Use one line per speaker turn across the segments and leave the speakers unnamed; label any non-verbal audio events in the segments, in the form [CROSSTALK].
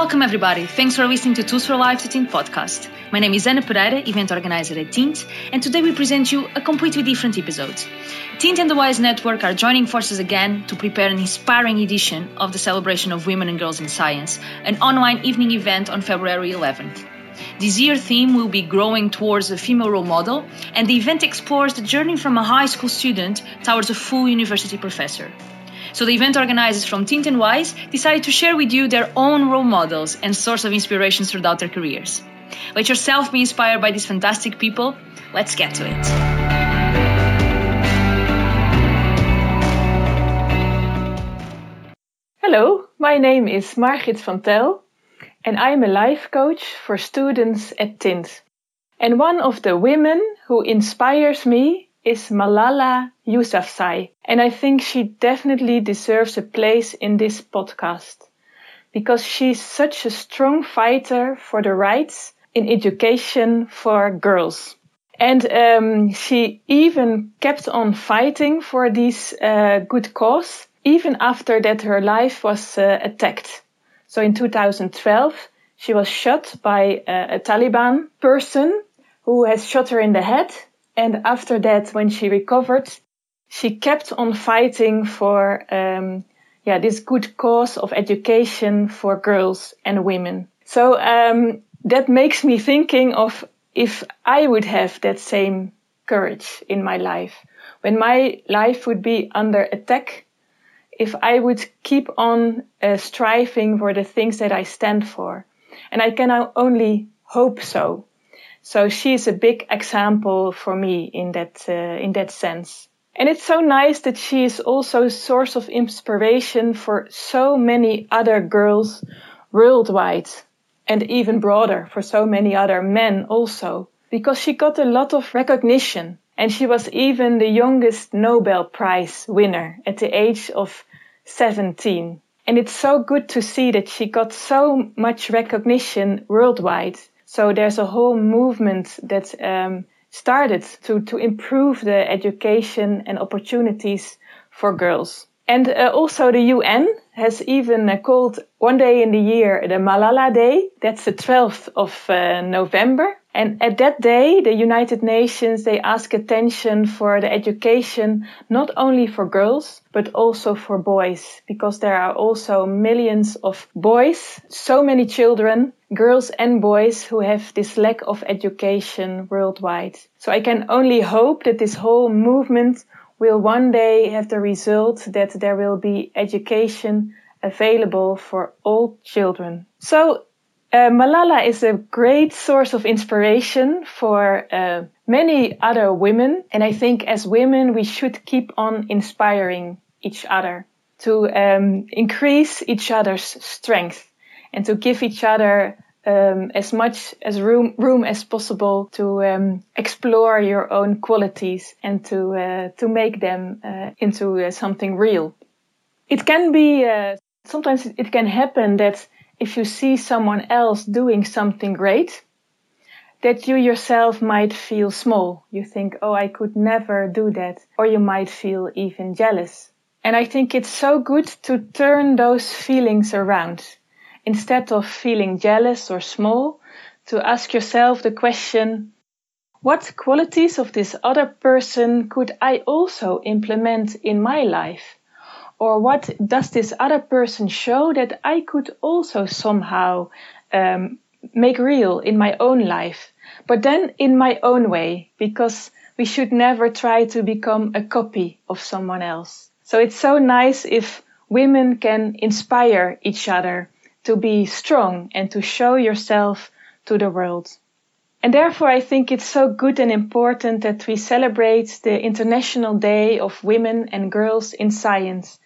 Welcome, everybody. Thanks for listening to Tools for Life to Tint podcast. My name is Ana Pereira, event organizer at Tint's, and today we present you a completely different episode. Tint's and the Wise Network are joining forces again to prepare an inspiring edition of the celebration of women and girls in science, an online evening event on February 11th. This year's theme will be growing towards a female role model, and the event explores the journey from a high school student towards a full university professor. So the event organizers from Tint's and Wise decided to share with you their own role models and source of inspirations throughout their careers. Let yourself be inspired by these fantastic people. Let's get to it.
Hello, my name is Margit van Tel, and I'm a life coach for students at Tint. And one of the women who inspires me is Malala Yousafzai. And I think she definitely deserves a place in this podcast because she's such a strong fighter for the rights in education for girls. And um, she even kept on fighting for this uh, good cause, even after that her life was uh, attacked. So in 2012, she was shot by uh, a Taliban person who has shot her in the head and after that, when she recovered, she kept on fighting for, um, yeah, this good cause of education for girls and women. So, um, that makes me thinking of if I would have that same courage in my life, when my life would be under attack, if I would keep on uh, striving for the things that I stand for. And I can only hope so. So she's a big example for me in that uh, in that sense. And it's so nice that she is also a source of inspiration for so many other girls worldwide and even broader for so many other men also because she got a lot of recognition and she was even the youngest Nobel Prize winner at the age of 17. And it's so good to see that she got so much recognition worldwide so there's a whole movement that um, started to, to improve the education and opportunities for girls. And uh, also the UN has even uh, called one day in the year the Malala Day. That's the 12th of uh, November. And at that day, the United Nations, they ask attention for the education, not only for girls, but also for boys, because there are also millions of boys, so many children, girls and boys who have this lack of education worldwide. So I can only hope that this whole movement will one day have the result that there will be education available for all children. So uh, Malala is a great source of inspiration for uh, many other women. And I think as women, we should keep on inspiring each other to um, increase each other's strength and to give each other um, as much as room, room as possible to um, explore your own qualities and to, uh, to make them uh, into uh, something real. It can be, uh, sometimes it can happen that if you see someone else doing something great, that you yourself might feel small. You think, oh, I could never do that. Or you might feel even jealous. And I think it's so good to turn those feelings around. Instead of feeling jealous or small, to ask yourself the question, what qualities of this other person could I also implement in my life? or what does this other person show that I could also somehow um, make real in my own life, but then in my own way, because we should never try to become a copy of someone else. So it's so nice if women can inspire each other to be strong and to show yourself to the world. And therefore, I think it's so good and important that we celebrate the International Day of Women and Girls in Science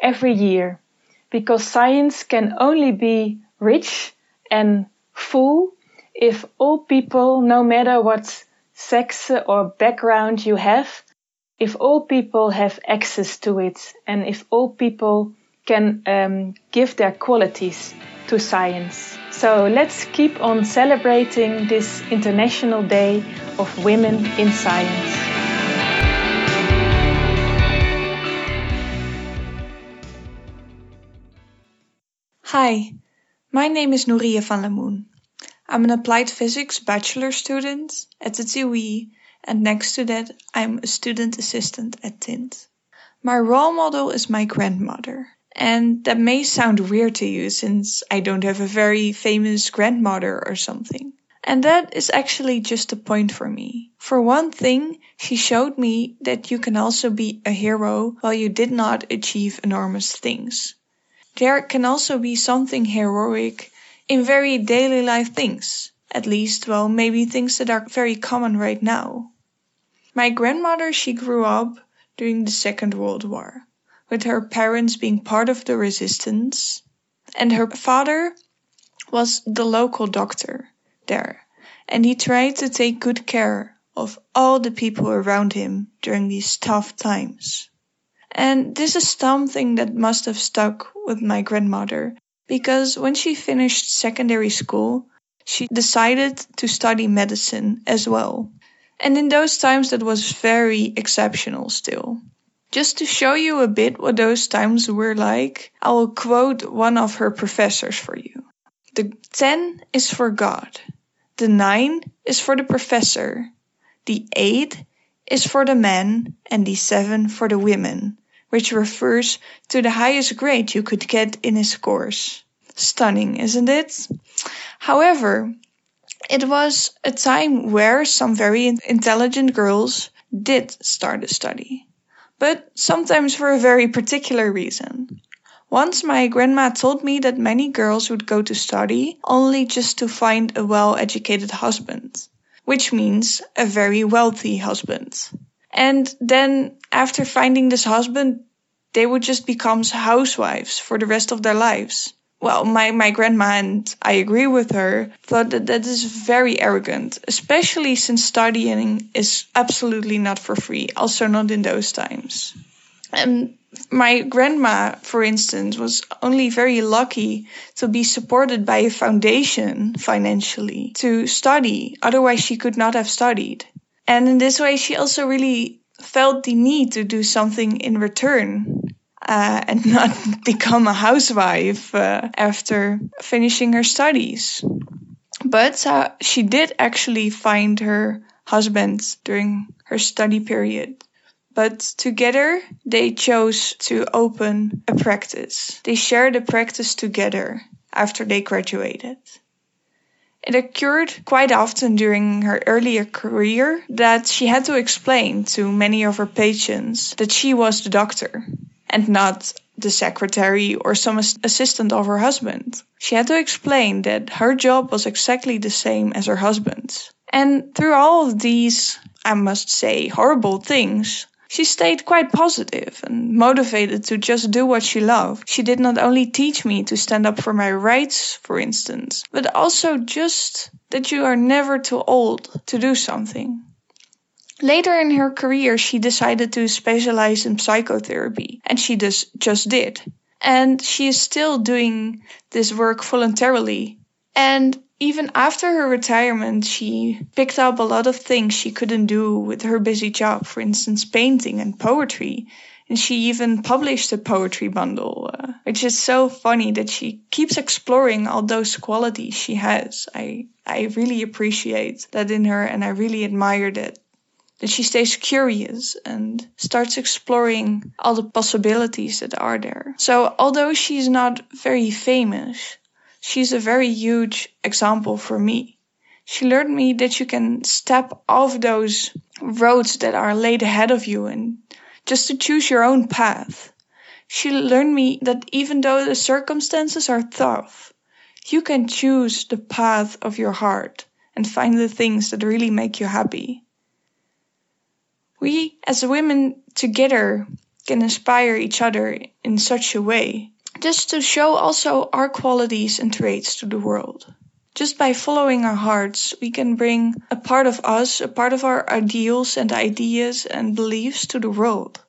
every year, because science can only be rich and full if all people, no matter what sex or background you have, if all people have access to it and if all people can um, give their qualities to science. So let's keep on celebrating this International Day of Women in Science.
Hi, My name is Nouria van Lamoen. I'm an applied physics bachelor student at the TU/e, and next to that, I'm a student assistant at TINT. My role model is my grandmother. And that may sound weird to you since I don't have a very famous grandmother or something. And that is actually just a point for me. For one thing, she showed me that you can also be a hero while you did not achieve enormous things. There can also be something heroic in very daily life things. At least, well, maybe things that are very common right now. My grandmother, she grew up during the Second World War, with her parents being part of the resistance, and her father was the local doctor there, and he tried to take good care of all the people around him during these tough times. And this is something that must have stuck with my grandmother because when she finished secondary school, she decided to study medicine as well. And in those times, that was very exceptional still. Just to show you a bit what those times were like, I will quote one of her professors for you. The 10 is for God. The 9 is for the professor. The 8 is for the men and the 7 for the women which refers to the highest grade you could get in his course. Stunning, isn't it? However, it was a time where some very intelligent girls did start a study, but sometimes for a very particular reason. Once my grandma told me that many girls would go to study only just to find a well educated husband, which means a very wealthy husband. And then after finding this husband, they would just become housewives for the rest of their lives. Well, my, my grandma, and I agree with her, thought that that is very arrogant, especially since studying is absolutely not for free, also not in those times. And my grandma, for instance, was only very lucky to be supported by a foundation financially to study. Otherwise, she could not have studied. And in this way, she also really felt the need to do something in return uh, and not [LAUGHS] become a housewife uh, after finishing her studies. But uh, she did actually find her husband during her study period. But together they chose to open a practice. They shared a practice together after they graduated. It occurred quite often during her earlier career that she had to explain to many of her patients that she was the doctor and not the secretary or some assistant of her husband. She had to explain that her job was exactly the same as her husband's. And through all of these, I must say, horrible things, she stayed quite positive and motivated to just do what she loved. She did not only teach me to stand up for my rights, for instance, but also just that you are never too old to do something. Later in her career, she decided to specialize in psychotherapy, and she just, just did. And she is still doing this work voluntarily. And even after her retirement, she picked up a lot of things she couldn't do with her busy job, for instance, painting and poetry. And she even published a poetry bundle, uh, which is so funny that she keeps exploring all those qualities she has. I, I really appreciate that in her and I really admire that. That she stays curious and starts exploring all the possibilities that are there. So, although she's not very famous, she's a very huge example for me. She learned me that you can step off those roads that are laid ahead of you and just to choose your own path. She learned me that even though the circumstances are tough, you can choose the path of your heart and find the things that really make you happy. We as women together can inspire each other in such a way just to show also our qualities and traits to the world. Just by following our hearts, we can bring a part of us, a part of our ideals and ideas and beliefs to the world.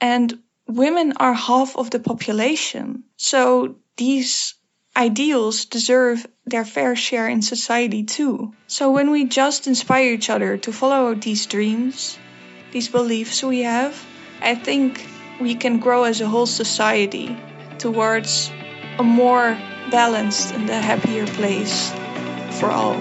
And women are half of the population. So these ideals deserve their fair share in society too. So when we just inspire each other to follow these dreams, these beliefs we have, I think we can grow as a whole society towards a more balanced and a happier place for all.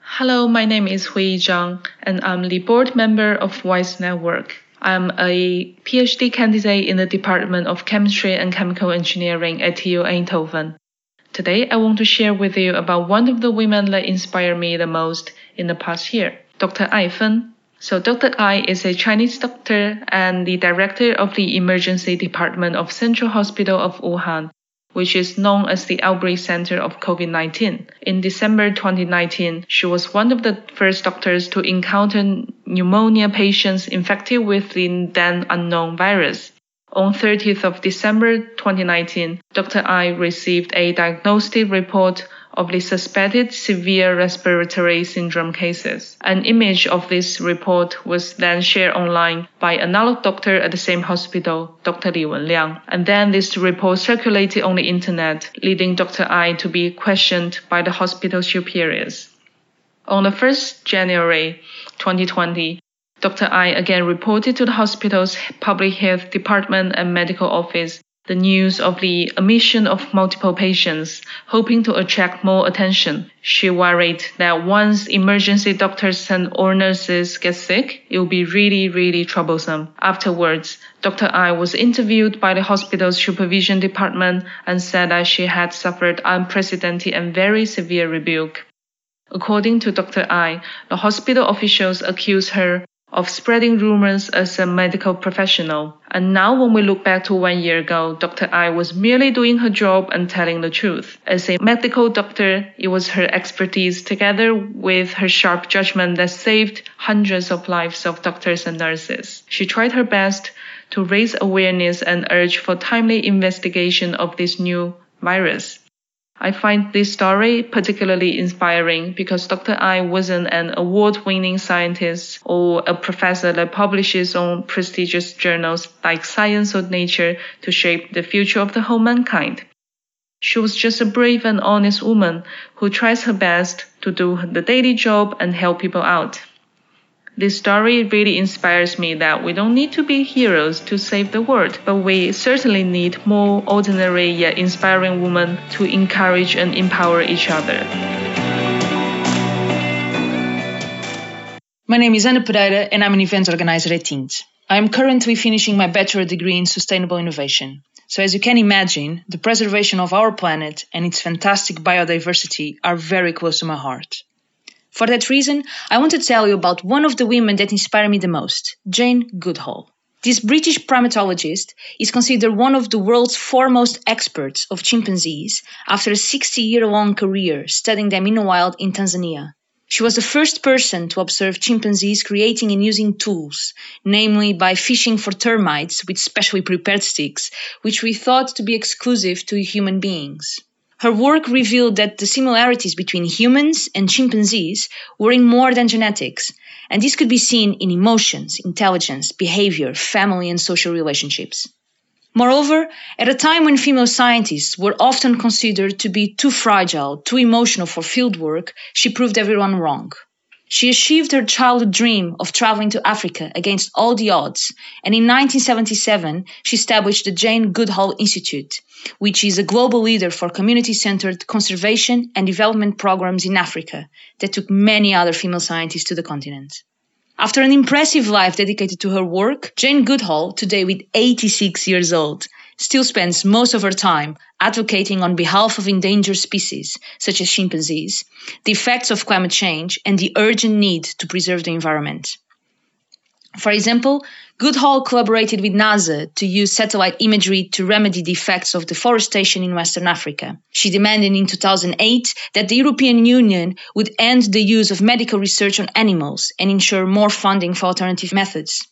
Hello, my name is Hui Zhang, and I'm the board member of WISE Network. I'm a PhD candidate in the Department of Chemistry and Chemical Engineering at TU Eindhoven. Today, I want to share with you about one of the women that inspired me the most in the past year, Dr. Ai Fen. So, Dr. Ai is a Chinese doctor and the director of the emergency department of Central Hospital of Wuhan, which is known as the outbreak center of COVID-19. In December 2019, she was one of the first doctors to encounter pneumonia patients infected with the then unknown virus. On 30th of December 2019, Dr. Ai received a diagnostic report of the suspected severe respiratory syndrome cases. An image of this report was then shared online by another doctor at the same hospital, Dr. Li Wenliang. And then this report circulated on the internet, leading Dr. Ai to be questioned by the hospital superiors. On the 1st January 2020, Dr. Ai again reported to the hospital's public health department and medical office the news of the admission of multiple patients, hoping to attract more attention. She worried that once emergency doctors and or nurses get sick, it will be really, really troublesome. Afterwards, Dr. Ai was interviewed by the hospital's supervision department and said that she had suffered unprecedented and very severe rebuke. According to Dr. Ai, the hospital officials accused her of spreading rumors as a medical professional. And now when we look back to one year ago, Dr. Ai was merely doing her job and telling the truth. As a medical doctor, it was her expertise together with her sharp judgment that saved hundreds of lives of doctors and nurses. She tried her best to raise awareness and urge for timely investigation of this new virus. I find this story particularly inspiring because Dr. Ai wasn't an award winning scientist or a professor that publishes on prestigious journals like Science or Nature to shape the future of the whole mankind. She was just a brave and honest woman who tries her best to do the daily job and help people out. This story really inspires me that we don't need to be heroes to save the world, but we certainly need more ordinary yet inspiring women to encourage and empower each other.
My name is Ana Pereira and I'm an event organizer at Tint. I am currently finishing my bachelor degree in sustainable innovation. So, as you can imagine, the preservation of our planet and its fantastic biodiversity are very close to my heart. For that reason, I want to tell you about one of the women that inspire me the most, Jane Goodall. This British primatologist is considered one of the world's foremost experts of chimpanzees after a 60 year long career studying them in the wild in Tanzania. She was the first person to observe chimpanzees creating and using tools, namely by fishing for termites with specially prepared sticks, which we thought to be exclusive to human beings. Her work revealed that the similarities between humans and chimpanzees were in more than genetics, and this could be seen in emotions, intelligence, behavior, family, and social relationships. Moreover, at a time when female scientists were often considered to be too fragile, too emotional for fieldwork, she proved everyone wrong. She achieved her childhood dream of traveling to Africa against all the odds, and in 1977 she established the Jane Goodall Institute, which is a global leader for community centered conservation and development programs in Africa that took many other female scientists to the continent. After an impressive life dedicated to her work, Jane Goodall, today with 86 years old, still spends most of her time advocating on behalf of endangered species, such as chimpanzees, the effects of climate change, and the urgent need to preserve the environment. For example, Goodall collaborated with NASA to use satellite imagery to remedy the effects of deforestation in Western Africa. She demanded in 2008 that the European Union would end the use of medical research on animals and ensure more funding for alternative methods.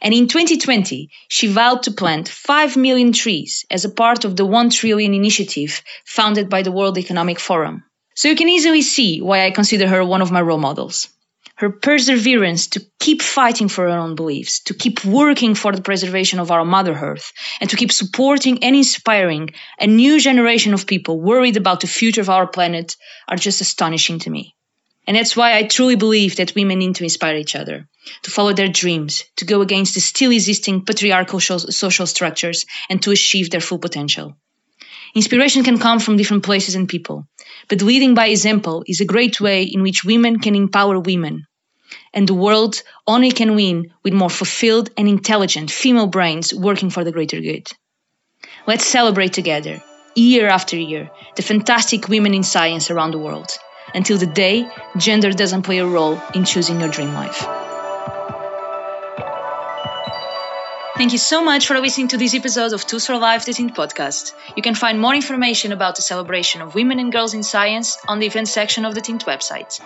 And in 2020, she vowed to plant 5 million trees as a part of the 1 trillion initiative founded by the World Economic Forum. So you can easily see why I consider her one of my role models. Her perseverance to keep fighting for her own beliefs, to keep working for the preservation of our Mother Earth, and to keep supporting and inspiring a new generation of people worried about the future of our planet are just astonishing to me. And that's why I truly believe that women need to inspire each other, to follow their dreams, to go against the still existing patriarchal social structures, and to achieve their full potential. Inspiration can come from different places and people, but leading by example is a great way in which women can empower women. And the world only can win with more fulfilled and intelligent female brains working for the greater good. Let's celebrate together, year after year, the fantastic women in science around the world, until the day gender doesn't play a role in choosing your dream life. Thank you so much for listening to this episode of Tools for Life, the Tint podcast. You can find more information about the celebration of women and girls in science on the events section of the Tint website.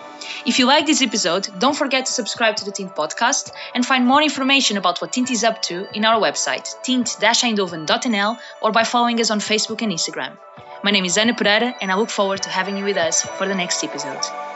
If you like this episode, don't forget to subscribe to the Tint podcast and find more information about what Tint is up to in our website, tint-eindhoven.nl, or by following us on Facebook and Instagram. My name is Ana Pereira, and I look forward to having you with us for the next episode.